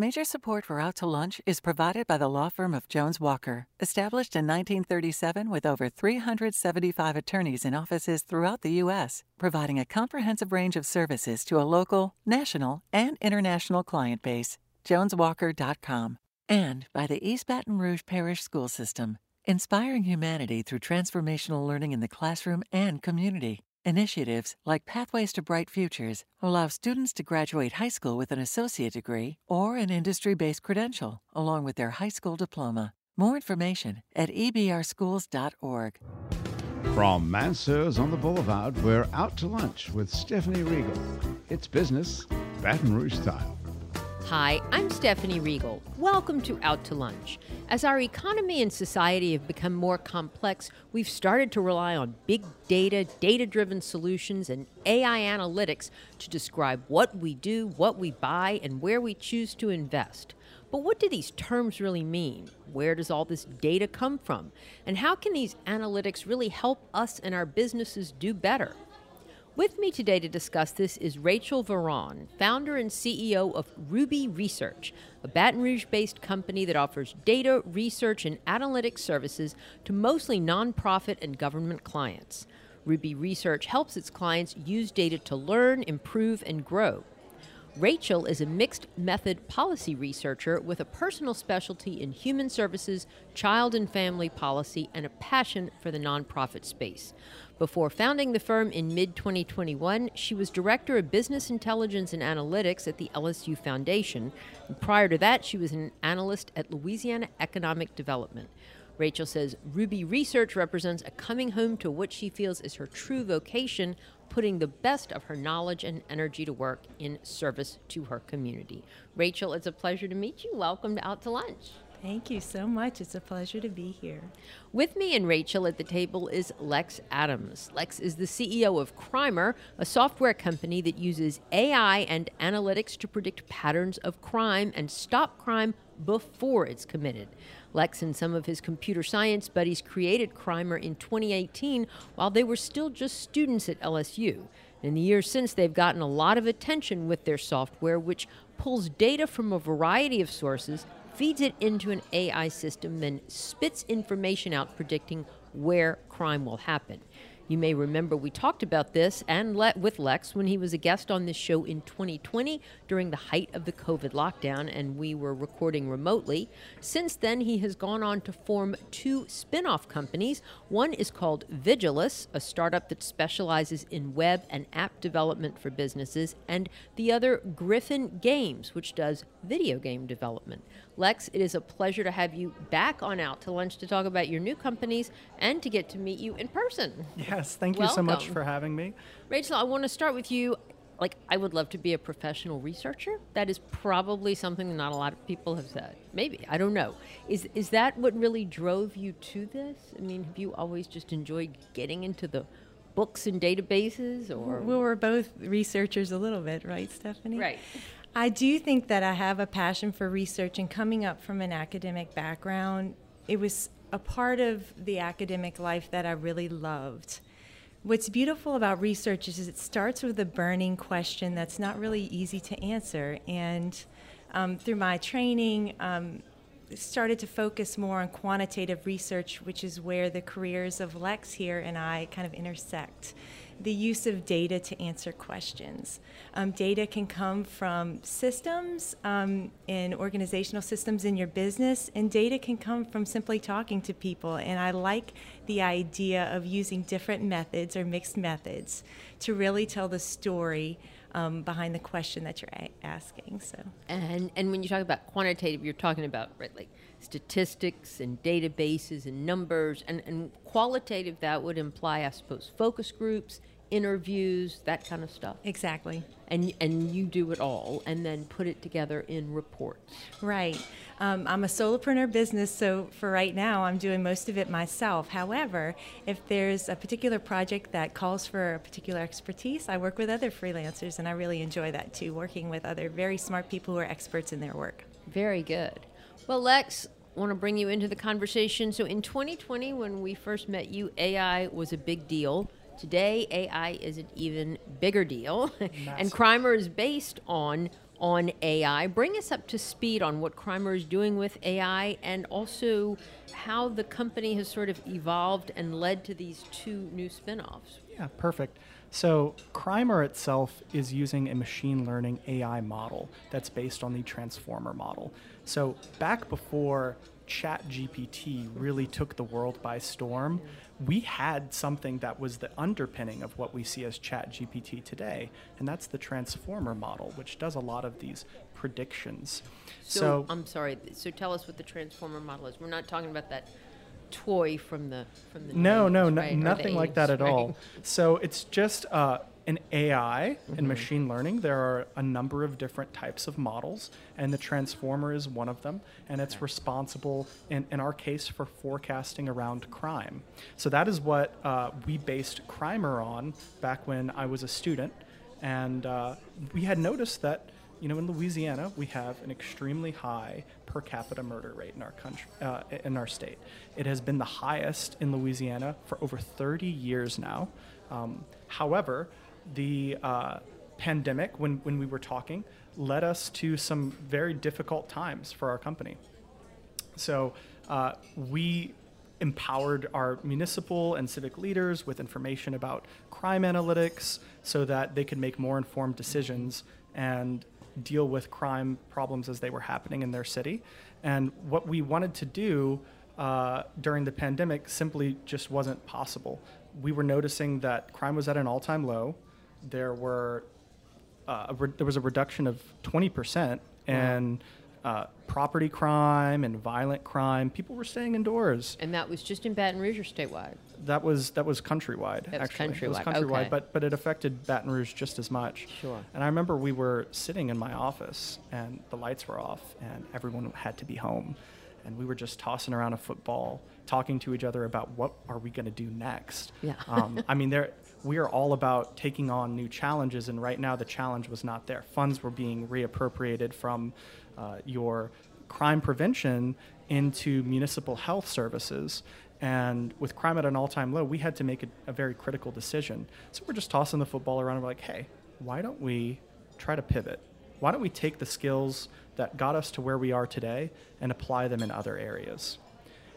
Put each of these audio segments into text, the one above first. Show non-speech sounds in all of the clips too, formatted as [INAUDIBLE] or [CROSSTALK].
Major support for Out to Lunch is provided by the law firm of Jones Walker, established in 1937 with over 375 attorneys in offices throughout the U.S., providing a comprehensive range of services to a local, national, and international client base. JonesWalker.com. And by the East Baton Rouge Parish School System, inspiring humanity through transformational learning in the classroom and community. Initiatives like Pathways to Bright Futures allow students to graduate high school with an associate degree or an industry based credential, along with their high school diploma. More information at ebrschools.org. From Mansur's on the Boulevard, we're out to lunch with Stephanie Riegel. It's business, Baton Rouge style. Hi, I'm Stephanie Riegel. Welcome to Out to Lunch. As our economy and society have become more complex, we've started to rely on big data, data driven solutions, and AI analytics to describe what we do, what we buy, and where we choose to invest. But what do these terms really mean? Where does all this data come from? And how can these analytics really help us and our businesses do better? With me today to discuss this is Rachel Verron, founder and CEO of Ruby Research, a Baton Rouge based company that offers data, research, and analytics services to mostly nonprofit and government clients. Ruby Research helps its clients use data to learn, improve, and grow. Rachel is a mixed method policy researcher with a personal specialty in human services, child and family policy, and a passion for the nonprofit space. Before founding the firm in mid 2021, she was Director of Business Intelligence and Analytics at the LSU Foundation. And prior to that, she was an analyst at Louisiana Economic Development. Rachel says Ruby Research represents a coming home to what she feels is her true vocation, putting the best of her knowledge and energy to work in service to her community. Rachel, it's a pleasure to meet you. Welcome to Out to Lunch. Thank you so much. It's a pleasure to be here. With me and Rachel at the table is Lex Adams. Lex is the CEO of Crimer, a software company that uses AI and analytics to predict patterns of crime and stop crime before it's committed. Lex and some of his computer science buddies created Crimer in 2018 while they were still just students at LSU. In the years since, they've gotten a lot of attention with their software, which pulls data from a variety of sources feeds it into an AI system, then spits information out predicting where crime will happen. You may remember we talked about this and with Lex when he was a guest on this show in 2020 during the height of the COVID lockdown, and we were recording remotely. Since then, he has gone on to form two spin off companies. One is called Vigilus, a startup that specializes in web and app development for businesses, and the other, Griffin Games, which does video game development. Lex, it is a pleasure to have you back on Out to Lunch to talk about your new companies and to get to meet you in person. Yes, thank you so much for having me. Rachel, I want to start with you. Like, I would love to be a professional researcher. That is probably something not a lot of people have said. Maybe, I don't know. Is, is that what really drove you to this? I mean, have you always just enjoyed getting into the books and databases or we're both researchers a little bit right stephanie right I do think that I have a passion for research and coming up from an academic background, it was a part of the academic life that I really loved. What's beautiful about research is it starts with a burning question that's not really easy to answer. And um, through my training, um, started to focus more on quantitative research, which is where the careers of Lex here and I kind of intersect the use of data to answer questions. Um, data can come from systems um, organizational systems in your business, and data can come from simply talking to people. And I like the idea of using different methods or mixed methods to really tell the story. Um, behind the question that you're asking. So, and and when you talk about quantitative, you're talking about right, like statistics and databases and numbers, and, and qualitative that would imply, I suppose, focus groups, interviews, that kind of stuff. Exactly. And and you do it all, and then put it together in reports. Right. Um, I'm a solopreneur business, so for right now, I'm doing most of it myself. However, if there's a particular project that calls for a particular expertise, I work with other freelancers, and I really enjoy that too, working with other very smart people who are experts in their work. Very good. Well, Lex, I want to bring you into the conversation. So, in 2020, when we first met you, AI was a big deal. Today, AI is an even bigger deal. [LAUGHS] and Crimer is based on on AI. Bring us up to speed on what Crimer is doing with AI and also how the company has sort of evolved and led to these two new spin-offs. Yeah, perfect. So, Crimer itself is using a machine learning AI model that's based on the transformer model. So, back before ChatGPT really took the world by storm, we had something that was the underpinning of what we see as ChatGPT today, and that's the transformer model, which does a lot of these predictions. So, so I'm sorry. So tell us what the transformer model is. We're not talking about that toy from the from the no names, no right? nothing like that at right? all so it's just uh, an ai mm-hmm. in machine learning there are a number of different types of models and the transformer is one of them and it's responsible in, in our case for forecasting around crime so that is what uh, we based crimer on back when i was a student and uh, we had noticed that you know, in Louisiana, we have an extremely high per capita murder rate in our country, uh, in our state. It has been the highest in Louisiana for over 30 years now. Um, however, the uh, pandemic, when, when we were talking, led us to some very difficult times for our company. So uh, we empowered our municipal and civic leaders with information about crime analytics so that they could make more informed decisions and deal with crime problems as they were happening in their city. And what we wanted to do uh, during the pandemic simply just wasn't possible. We were noticing that crime was at an all-time low. There were uh, re- there was a reduction of 20 percent, in uh, property crime and violent crime. People were staying indoors. And that was just in Baton Rouge or statewide? That was that was countrywide. That actually. was countrywide. It was countrywide, okay. but but it affected Baton Rouge just as much. Sure. And I remember we were sitting in my office and the lights were off and everyone had to be home, and we were just tossing around a football, talking to each other about what are we going to do next. Yeah. um, I mean, there we are all about taking on new challenges, and right now the challenge was not there. Funds were being reappropriated from uh, your crime prevention into municipal health services. And with crime at an all time low, we had to make a, a, very critical decision. So we're just tossing the football around and we're like, hey, why don't we try to pivot? Why don't we take the skills that got us to where we are today and apply them in other areas?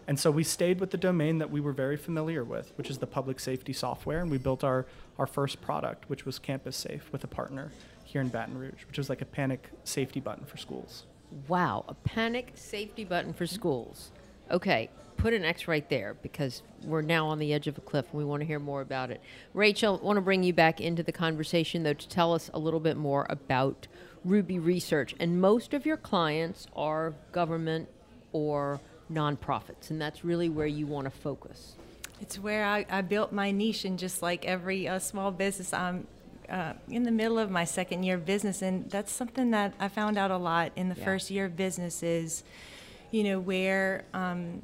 And so we stayed with the domain that we were very familiar with, which is the public safety software. And we built our, our first product, which was Campus Safe, with a partner here in Baton Rouge, which was like a panic safety button for schools. Wow, a panic safety button for schools. Okay, put an X right there because we're now on the edge of a cliff and we want to hear more about it. Rachel, I want to bring you back into the conversation though to tell us a little bit more about Ruby Research. And most of your clients are government or nonprofits, and that's really where you want to focus. It's where I, I built my niche, and just like every uh, small business, I'm uh, in the middle of my second year of business, and that's something that I found out a lot in the yeah. first year of business is, you know, where um,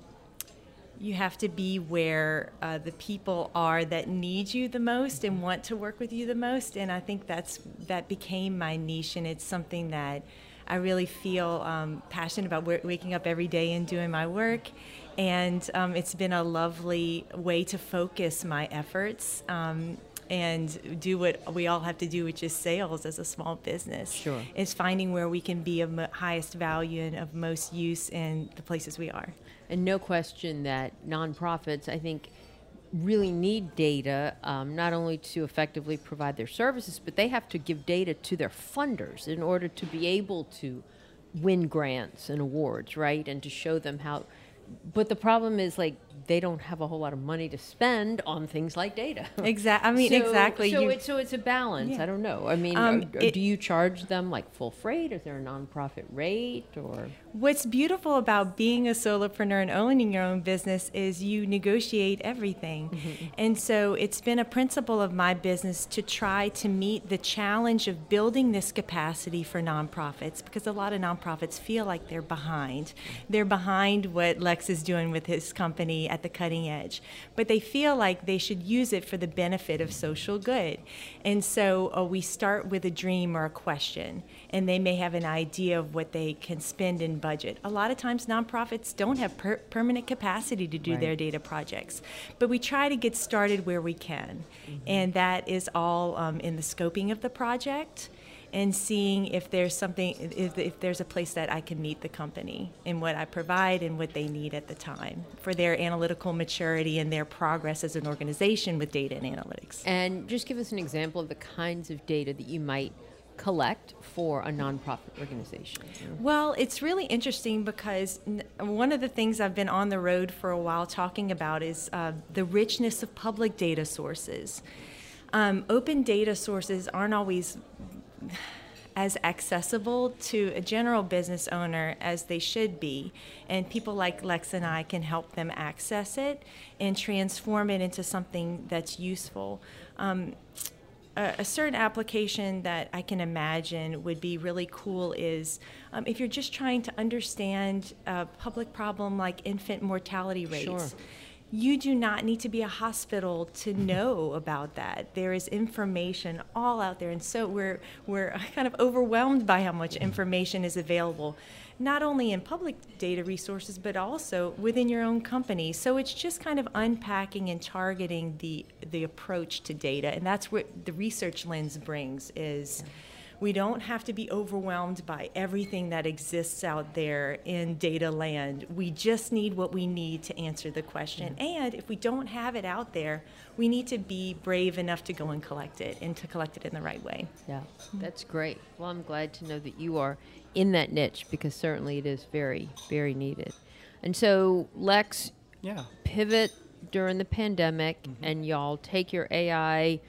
you have to be where uh, the people are that need you the most and want to work with you the most, and I think that's that became my niche, and it's something that I really feel um, passionate about w- waking up every day and doing my work. And um, it's been a lovely way to focus my efforts um, and do what we all have to do, which is sales as a small business. Sure. Is finding where we can be of mo- highest value and of most use in the places we are. And no question that nonprofits, I think, really need data um, not only to effectively provide their services, but they have to give data to their funders in order to be able to win grants and awards, right? And to show them how. But the problem is, like, they don't have a whole lot of money to spend on things like data. Exactly. I mean, so, exactly. So, it's, so it's a balance. Yeah. I don't know. I mean, um, are, it, do you charge them like full freight? Is there a nonprofit rate or? What's beautiful about being a solopreneur and owning your own business is you negotiate everything. Mm-hmm. And so it's been a principle of my business to try to meet the challenge of building this capacity for nonprofits because a lot of nonprofits feel like they're behind. They're behind what Lex is doing with his company at the cutting edge, but they feel like they should use it for the benefit of social good. And so uh, we start with a dream or a question, and they may have an idea of what they can spend in budget. A lot of times, nonprofits don't have per- permanent capacity to do right. their data projects, but we try to get started where we can, mm-hmm. and that is all um, in the scoping of the project and seeing if there's something, if, if there's a place that I can meet the company in what I provide and what they need at the time for their analytical maturity and their progress as an organization with data and analytics. And just give us an example of the kinds of data that you might collect for a nonprofit organization? Well, it's really interesting because one of the things I've been on the road for a while talking about is uh, the richness of public data sources. Um, open data sources aren't always as accessible to a general business owner as they should be. And people like Lex and I can help them access it and transform it into something that's useful. Um, a, a, certain application that I can imagine would be really cool is um, if you're just trying to understand a public problem like infant mortality rates. Sure you do not need to be a hospital to know about that. There is information all out there, and so we're we're [LAUGHS] kind of overwhelmed by how much information is available, not only in public data resources but also within your own company. So it's just kind of unpacking and targeting the the approach to data, and that's what the research lens brings is. Yeah we don't have to be overwhelmed by everything that exists out there in data land. We just need what we need to answer the question. Mm-hmm. And if we don't have it out there, we need to be brave enough to go and collect it and to collect it in the right way. Yeah, that's great. Well, I'm glad to know that you are in that niche because certainly it is very, very needed. And so, Lex, yeah. pivot during the pandemic, mm-hmm. and y'all take your AI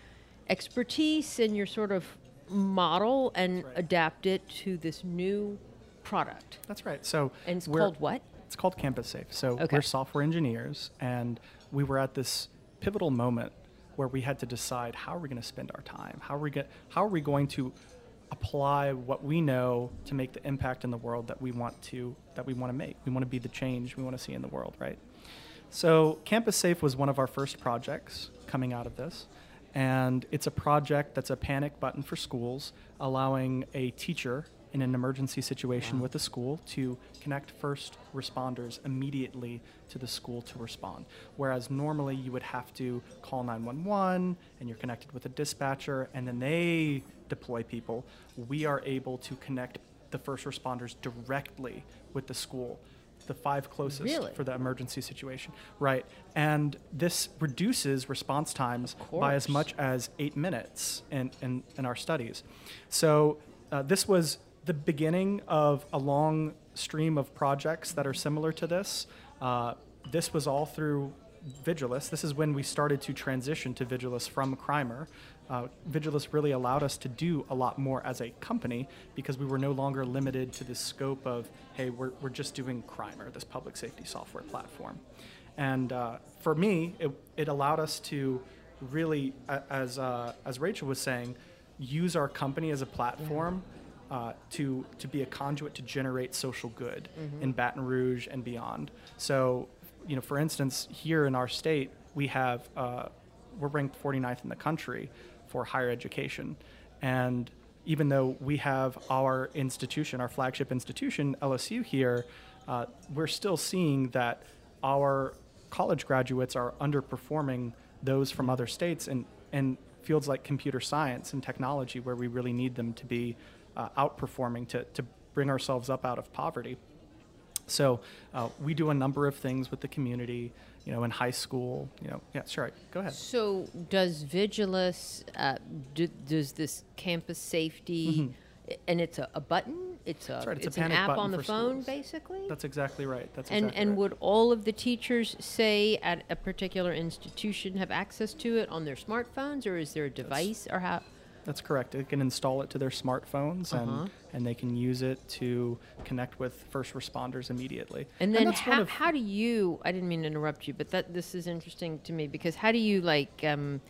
expertise and your sort of model and right. adapt it to this new product. That's right. So and it's called what? It's called Campus Safe. So okay. we're software engineers, and we were at this pivotal moment where we had to decide how are we going to spend our time? How are we get, How are we going to apply what we know to make the impact in the world that we want to that we want to make? We want to be the change we want to see in the world, right? So Campus Safe was one of our first projects coming out of this and it's a project that's a panic button for schools, allowing a teacher in an emergency situation wow. with a school to connect first responders immediately to the school to respond. Whereas normally you would have to call 911 and you're connected with a dispatcher and then they deploy people. We are able to connect the first responders directly with the school the five closest really? for the emergency situation. Right. And this reduces response times by as much as eight minutes in, in, in our studies. So uh, this was the beginning of a long stream of projects that are similar to this. Uh, this was all through Vigilus. This is when we started to transition to Vigilus from Crimer uh, Vigilus really allowed us to do a lot more as a company because we were no longer limited to the scope of, hey, we're, we're just doing Crimer, this public safety software platform. And uh, for me, it, it allowed us to really, as, uh, as Rachel was saying, use our company as a platform uh, to, to be a conduit to generate social good mm-hmm. in Baton Rouge and beyond. So, you know, for instance, here in our state, we have, uh, we're ranked 49th in the country for higher education. And even though we have our institution, our flagship institution, LSU here, uh, we're still seeing that our college graduates are underperforming those from other states and, and fields like computer science and technology where we really need them to be uh, outperforming to, to bring ourselves up out of poverty. So uh, we do a number of things with the community you know, in high school, you know, yeah, sure, go ahead. So does Vigilus, uh, do, does this campus safety, mm-hmm. and it's a, a, button, it's a, right, it's, it's a an app on the phone, schools. basically? That's exactly right. That's and exactly and right. would all of the teachers say at a particular institution have access to it on their smartphones, or is there a device, That's, or how? That's correct. They can install it to their smartphones uh-huh. and, and they can use it to connect with first responders immediately. And then and how, how do you, I didn't mean to interrupt you, but that this is interesting to me because how do you like um,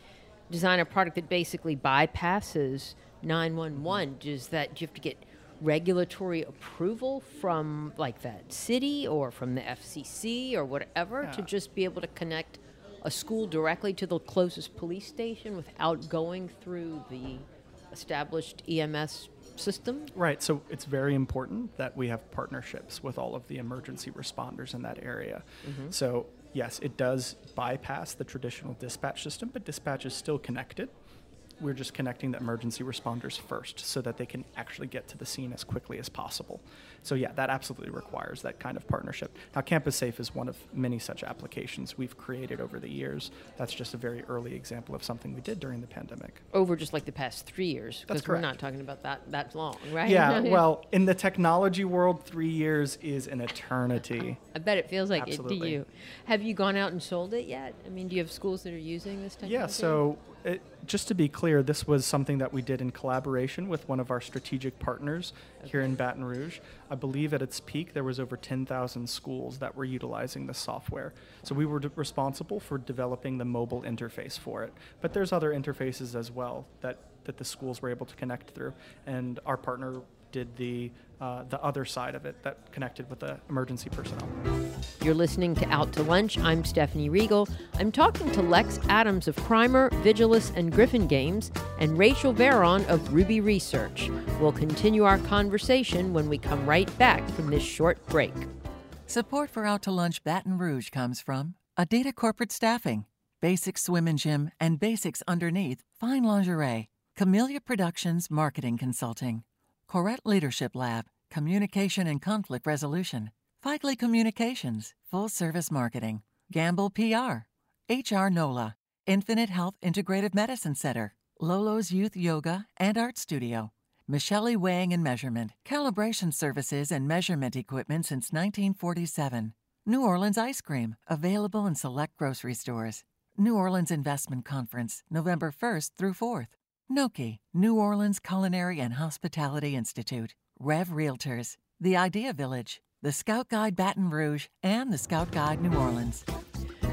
design a product that basically bypasses 911? Mm-hmm. Does that, do you have to get regulatory approval from like that city or from the FCC or whatever yeah. to just be able to connect a school directly to the closest police station without going through the established EMS system? Right. So it's very important that we have partnerships with all of the emergency responders in that area. Mm-hmm. So, yes, it does bypass the traditional dispatch system, but dispatch is still connected. We're just connecting the emergency responders first so that they can actually get to the scene as quickly as possible. So yeah, that absolutely requires that kind of partnership. Now, Campus Safe is one of many such applications we've created over the years. That's just a very early example of something we did during the pandemic. Over just like the past three years, That's because we're not talking about that that long, right? Yeah, [LAUGHS] well, in the technology world, three years is an eternity. I bet it feels like it to you. Have you gone out and sold it yet? I mean, do you have schools that are using this technology? Yeah, so it, just to be clear, this was something that we did in collaboration with one of our strategic partners here in Baton Rouge. I believe at its peak there was over 10,000 schools that were utilizing the software. So we were responsible for developing the mobile interface for it. But there's other interfaces as well that, that the schools were able to connect through. And our partner did the, uh, the other side of it that connected with the emergency personnel. You're listening to Out to Lunch. I'm Stephanie Riegel. I'm talking to Lex Adams of Crimer, Vigilus, and Griffin Games, and Rachel Verron of Ruby Research. We'll continue our conversation when we come right back from this short break. Support for Out to Lunch Baton Rouge comes from Adita Corporate Staffing, Basics Swim and Gym, and Basics Underneath Fine Lingerie, Camellia Productions Marketing Consulting, Corette Leadership Lab, Communication and Conflict Resolution, Fikely Communications, Full Service Marketing, Gamble PR, HR NOLA, Infinite Health Integrative Medicine Center, Lolo's Youth Yoga and Art Studio, Michelle Weighing and Measurement, Calibration Services and Measurement Equipment since 1947. New Orleans Ice Cream, available in select grocery stores. New Orleans Investment Conference, November 1st through 4th. NOCHI, New Orleans Culinary and Hospitality Institute. Rev Realtors, The Idea Village, the Scout Guide Baton Rouge, and the Scout Guide New Orleans.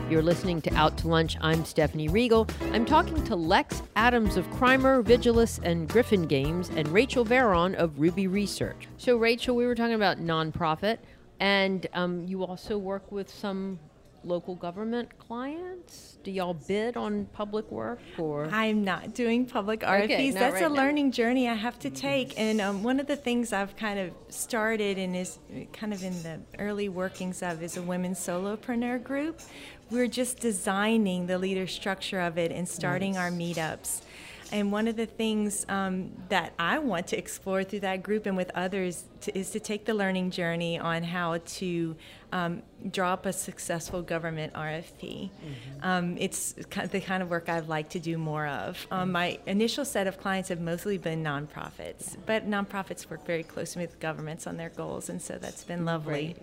You're listening to Out to Lunch. I'm Stephanie Riegel. I'm talking to Lex Adams of Crimer, Vigilus, and Griffin Games, and Rachel Verron of Ruby Research. So, Rachel, we were talking about nonprofit, and um, you also work with some local government clients. Do y'all bid on public work or? I'm not doing public Okay, RFPs. not That's right a now. learning journey I have to take. And um, one of the things I've kind of started and is kind of in the early workings of is a women's solopreneur group. We're just designing the leader structure of it and starting our meetups. And one of the things um, that I want to explore through that group and with others to, is to take the learning journey on how to um, draw up a successful government RFP. Um, it's the kind of work I'd like to do more of. Um, my initial set of clients have mostly been nonprofits, but nonprofits work very closely with governments on their goals, and so that's been lovely.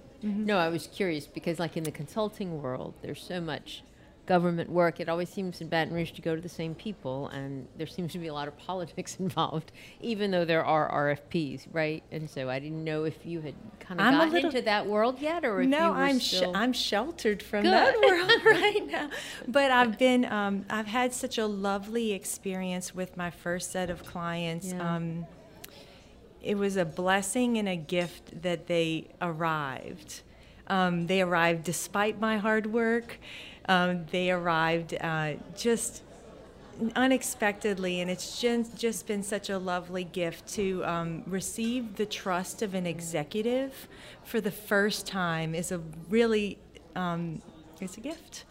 No, I was curious because, like in the consulting world, there's so much government work. It always seems in Baton Rouge to go to the same people, and there seems to be a lot of [LAUGHS] politics involved, even though there are RFPs, right? And so I didn't know if you had kind of I'm gotten little- into that world yet, or if no, I'm sh- I'm sheltered from Good. that world [LAUGHS] [LAUGHS] right now. But I've been um, I've had such a lovely experience with my first set of clients. Yeah. Um, it was a blessing and a gift that they arrived. Um, they arrived despite my hard work. Um, they arrived uh, just unexpectedly, and it's just, just been such a lovely gift to um, receive the trust of an executive for the first time is a really um, it's a gift.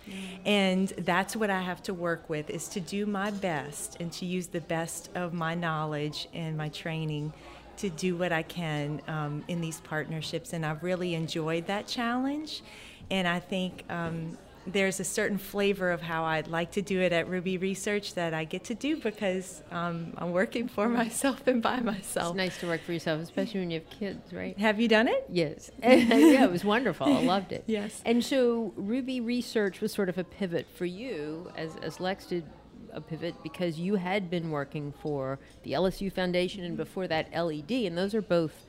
And that's what i have to work with is to do my best and to use the best of my knowledge and my training to do what i can um, in these partnerships. And i've really enjoyed that challenge. And i think um, there's a certain flavor of how I'd like to do it at Ruby Research that I get to do because um, I'm working for [LAUGHS] myself and by myself. it's nice to work for yourself, especially when you have kids, right? Have you done it? Yes. [LAUGHS] yeah, it was wonderful. I loved it. Yes. And so Ruby Research was sort of a pivot for you, as, as Lex did a pivot, because you had been working for the LSU Foundation and before that LED, and those are both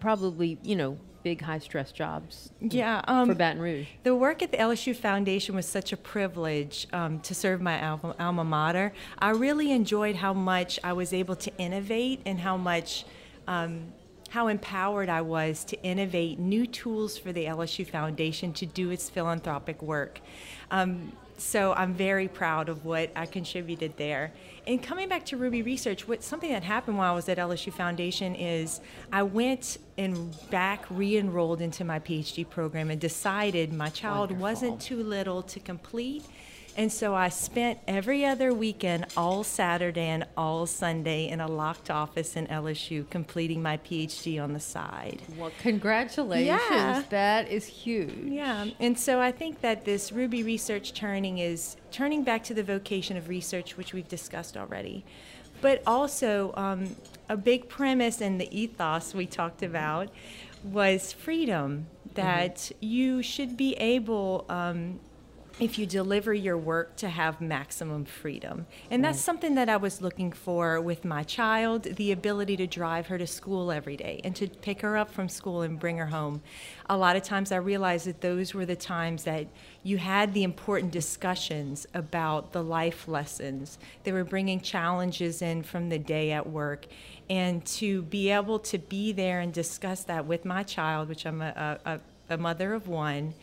probably, you know, big high stress jobs Yeah. Um, for Baton Rouge. The work at the LSU Foundation was such a privilege um, to serve my alma, alma mater. I really enjoyed how much I was able to innovate and how much. Um, how empowered I was to innovate new tools for the LSU Foundation to do its philanthropic work. Um, so I'm very proud of what I contributed there. And coming back to Ruby Research, what something that happened while I was at LSU Foundation is I went and back re-enrolled into my PhD program and decided my child Wonderful. wasn't too little to complete And so I spent every other weekend, all Saturday and all Sunday, in a locked office in LSU completing my PhD on the side. Well, congratulations. Yeah. That is huge. Yeah, and so I think that this Ruby research turning is turning back to the vocation of research, which we've discussed already, but also um, a big premise and the ethos we talked about was freedom. That you should be able. Um, if you deliver your work to have maximum freedom. And that's something that I was looking for with my child the ability to drive her to school every day and to pick her up from school and bring her home. A lot of times I realized that those were the times that you had the important discussions about the life lessons. They were bringing challenges in from the day at work. And to be able to be there and discuss that with my child, which I'm a, a, a mother of one,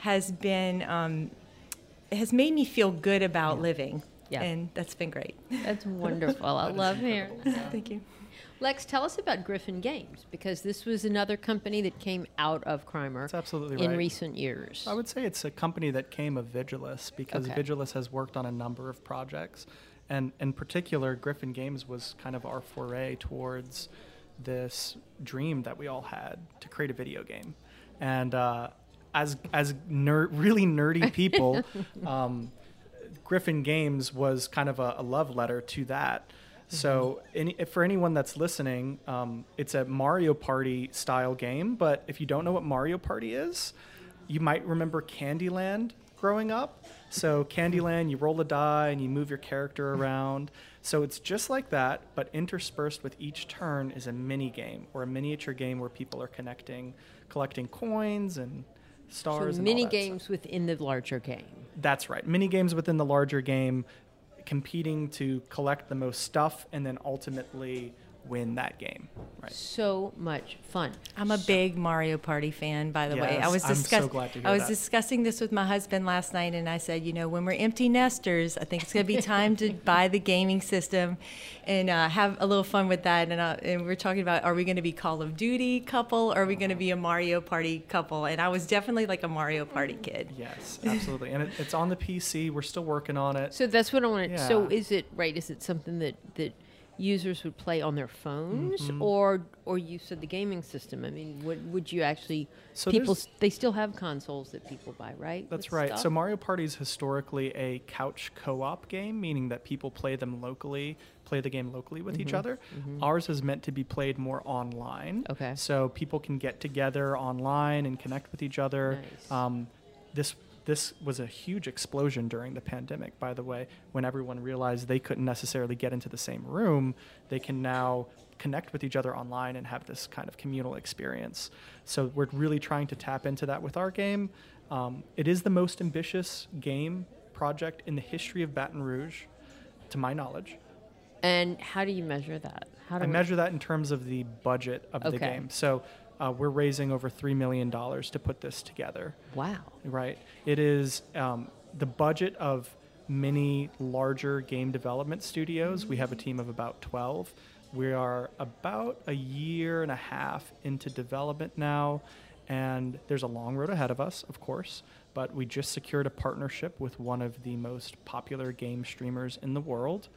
has been um, has made me feel good about living. Yeah. And that's been great. That's [LAUGHS] wonderful. I love hearing that. Thank you. Lex, tell us about Griffin Games because this was another company that came out of Crimer That's absolutely in right. recent years. I would say it's a company that came of Vigilus because Okay. Vigilus has worked on a number of projects. And in particular, Griffin Games was kind of our foray towards this dream that we all had to create a video game. And uh, as, as ner- really nerdy [LAUGHS] people, um, Griffin Games was kind of a, a love letter to that. So, any, if for anyone that's listening, um, it's a Mario Party style game. But if you don't know what Mario Party is, you might remember Candyland growing up. So, Candyland, you roll a die and you move your character around. So, it's just like that, but interspersed with each turn is a mini game or a miniature game where people are connecting, collecting coins and stars. and all mini games within the larger game. That's right. Mini games within the larger game, competing to collect the most stuff and then ultimately win that game. Right. So much fun. I'm a big Mario Party fan, by the way. I Yes, was I'm so glad to hear I was that. discussing this with my husband last night, and I said, you know, when we're empty nesters, I think it's going to be time to [LAUGHS] buy the gaming system and uh, have a little fun with that. And, uh, and we're talking about, are we going to be Call of Duty couple, or are we going to be a Mario Party couple? And I was definitely like a Mario Party kid. Yes, absolutely. and it, it's on the PC. We're still working on it. So that's what I wanted. So is it right? Is it something that that users would play on their phones, Mm-hmm. or or you said the gaming system? I mean, would would you actually? So people they still have consoles that people buy, right? That's right. So? Mario Party is historically a couch co-op game, meaning that people play them locally, play the game locally with each other. Ours is meant to be played more online. Okay. So people can get together online and connect with each other. Nice. Um, this this was a huge explosion during the pandemic, by the way, when everyone realized they couldn't necessarily get into the same room. They can now connect with each other online and have this kind of communal experience. So we're really trying to tap into that with our game. Um, it is the most ambitious game project in the history of Baton Rouge, to my knowledge. and how do you measure that? How do I we- measure that in terms of the budget of the game. So uh, we're raising over $3 million to put this together. Wow. Right. It is um, the budget of many larger game development studios. We have a team of about 12. We are about a year and a half into development now, and there's a long road ahead of us, of course. But we just secured a partnership with one of the most popular game streamers in the world.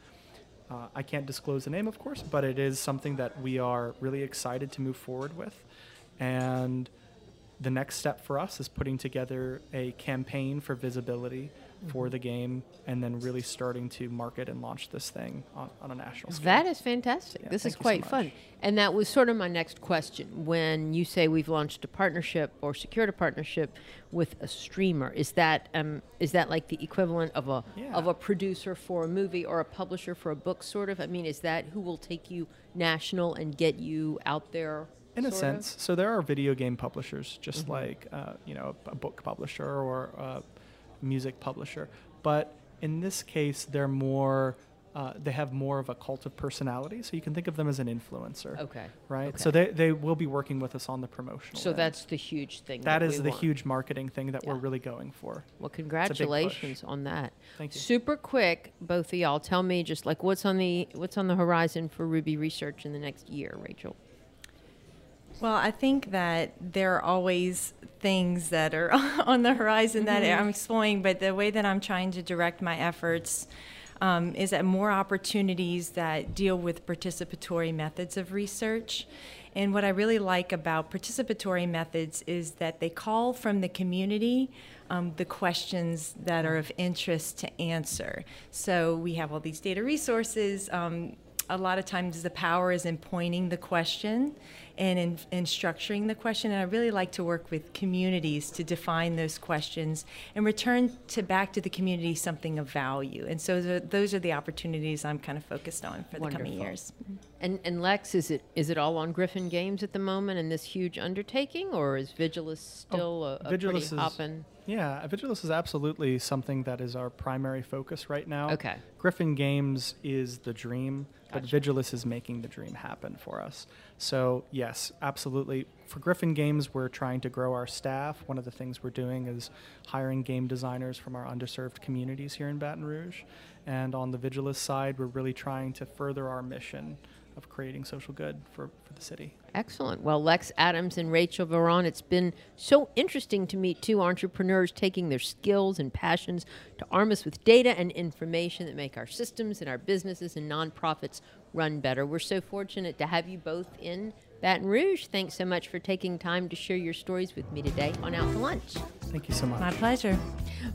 Uh, I can't disclose the name, of course, but it is something that we are really excited to move forward with. And the next step for us is putting together a campaign for visibility for the game and then really starting to market and launch this thing on, on a national scale. That is fantastic. Yeah, this is you so quite fun. And that was sort of my next question. When you say we've launched a partnership or secured a partnership with a streamer, is that um, is that like the equivalent of a of a producer for a movie or a publisher for a book? Sort of. I mean, is that who will take you national and get you out there? in a sort of? sense. So there are video game publishers, just Mm-hmm. like uh, you know a book publisher or a music publisher, but in this case, they're more. Uh, they have more of a cult of personality, so you can think of them as an influencer. Okay. Right. So they, they will be working with us on the promotional. So end. that's the huge thing. that we the want. huge marketing thing that we're really going for. Well, congratulations on that. Thank you. Super quick, both of y'all. Tell me just like what's on the what's on the horizon for Ruby research in the next year, Rachel. Well, I think that there are always things that are [LAUGHS] on the horizon that Mm-hmm. I'm exploring, but the way that I'm trying to direct my efforts um, is at more opportunities that deal with participatory methods of research. And what I really like about participatory methods is that they call from the community um, the questions that are of interest to answer. So we have all these data resources. Um, a lot of times the power is in pointing the question and in, in structuring the question. And I really like to work with communities to define those questions and return to back to the community something of value. And so the, those are the opportunities I'm kind of focused on for the coming years. And, and Lex, is it is it all on Griffin Games at the moment in this huge undertaking, or is Vigilus oh, still a, a Oh, Vigilus pretty is- hopping? Yeah, Vigilus is absolutely something that is our primary focus right now. Okay. Griffin Games is the dream, but Vigilus is making the dream happen for us. So, yes, absolutely. For Griffin Games, we're trying to grow our staff. One of the things we're doing is hiring game designers from our underserved communities here in Baton Rouge. And on the Vigilus side, we're really trying to further our mission of creating social good for, for the city. Excellent. Well, Lex Adams and Rachel Verron, it's been so interesting to meet two entrepreneurs taking their skills and passions to arm us with data and information that make our systems and our businesses and nonprofits run better. We're so fortunate to have you both in Baton Rouge. Thanks so much for taking time to share your stories with me today on Out to Lunch. Thank you so much. My pleasure.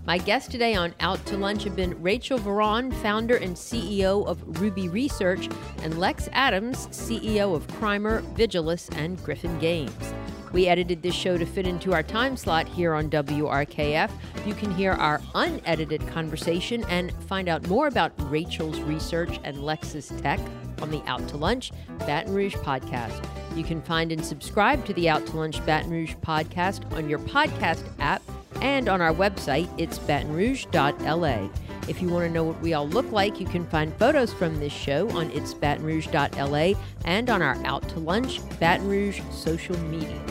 My guests today on Out to Lunch have been Rachel Verron, founder and CEO of Ruby Research, and Lex Adams, CEO of Crimer, Vigilus, and Griffin Games. We edited this show to fit into our time slot here on WRKF. You can hear our unedited conversation and find out more about Rachel's research and Lex's tech on the Out to Lunch Baton Rouge podcast. You can find and subscribe to the Out to Lunch Baton Rouge podcast on your podcast app and on our website, it's batonrouge.la. If you want to know what we all look like, you can find photos from this show on it's batonrouge.la and on our Out to Lunch Baton Rouge social media.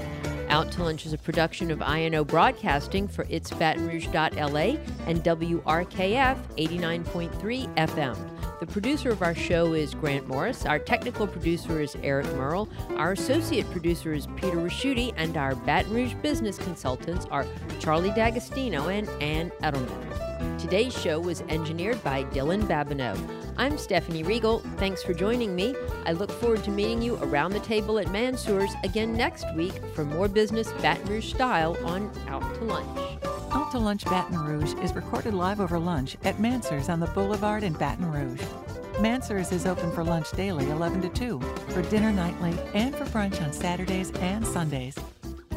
Out to Lunch is a production of INO Broadcasting for It's Baton Rouge.la and WRKF 89.3 FM. The producer of our show is Grant Morris. Our technical producer is Eric Merle. Our associate producer is Peter Ricchiuti. And our Baton Rouge business consultants are Charlie D'Agostino and Ann Edelman. Today's show was engineered by Dylan Babineau. I'm Stephanie Riegel. Thanks for joining me. I look forward to meeting you around the table at Mansur's again next week for more business Baton Rouge style on Out to Lunch. To Lunch Baton Rouge is recorded live over lunch at Mansurs on the Boulevard in Baton Rouge. Mansurs is open for lunch daily 11 to 2, for dinner nightly, and for brunch on Saturdays and Sundays.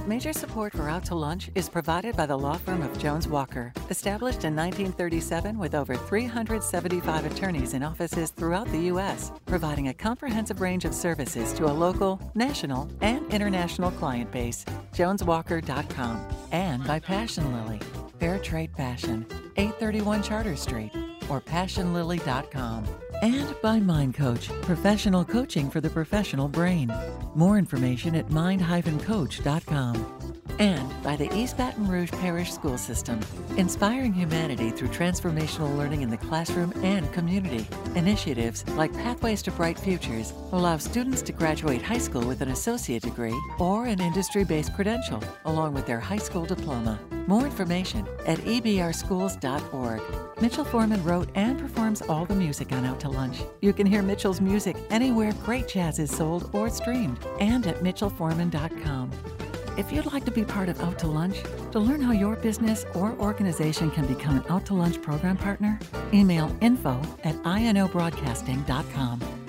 Major support for Out to Lunch is provided by the law firm of Jones Walker, established in 1937 with over 375 attorneys in offices throughout the U.S., providing a comprehensive range of services to a local, national, and international client base. JonesWalker.com. And by Passion Lily, Fair Trade Passion, 831 Charter Street, or PassionLily.com. And by Mind Coach, professional coaching for the professional brain. More information at mind-coach.com. And by the East Baton Rouge Parish School System, inspiring humanity through transformational learning in the classroom and community. Initiatives like Pathways to Bright Futures allow students to graduate high school with an associate degree or an industry based credential, along with their high school diploma. More information at ebrschools.org. Mitchell Forman wrote and performs all the music on Out to Lunch. You can hear Mitchell's music anywhere great jazz is sold or streamed, and at mitchellforman.com. If you'd like to be part of Out to Lunch, to learn how your business or organization can become an Out to Lunch program partner, email info at inobroadcasting.com.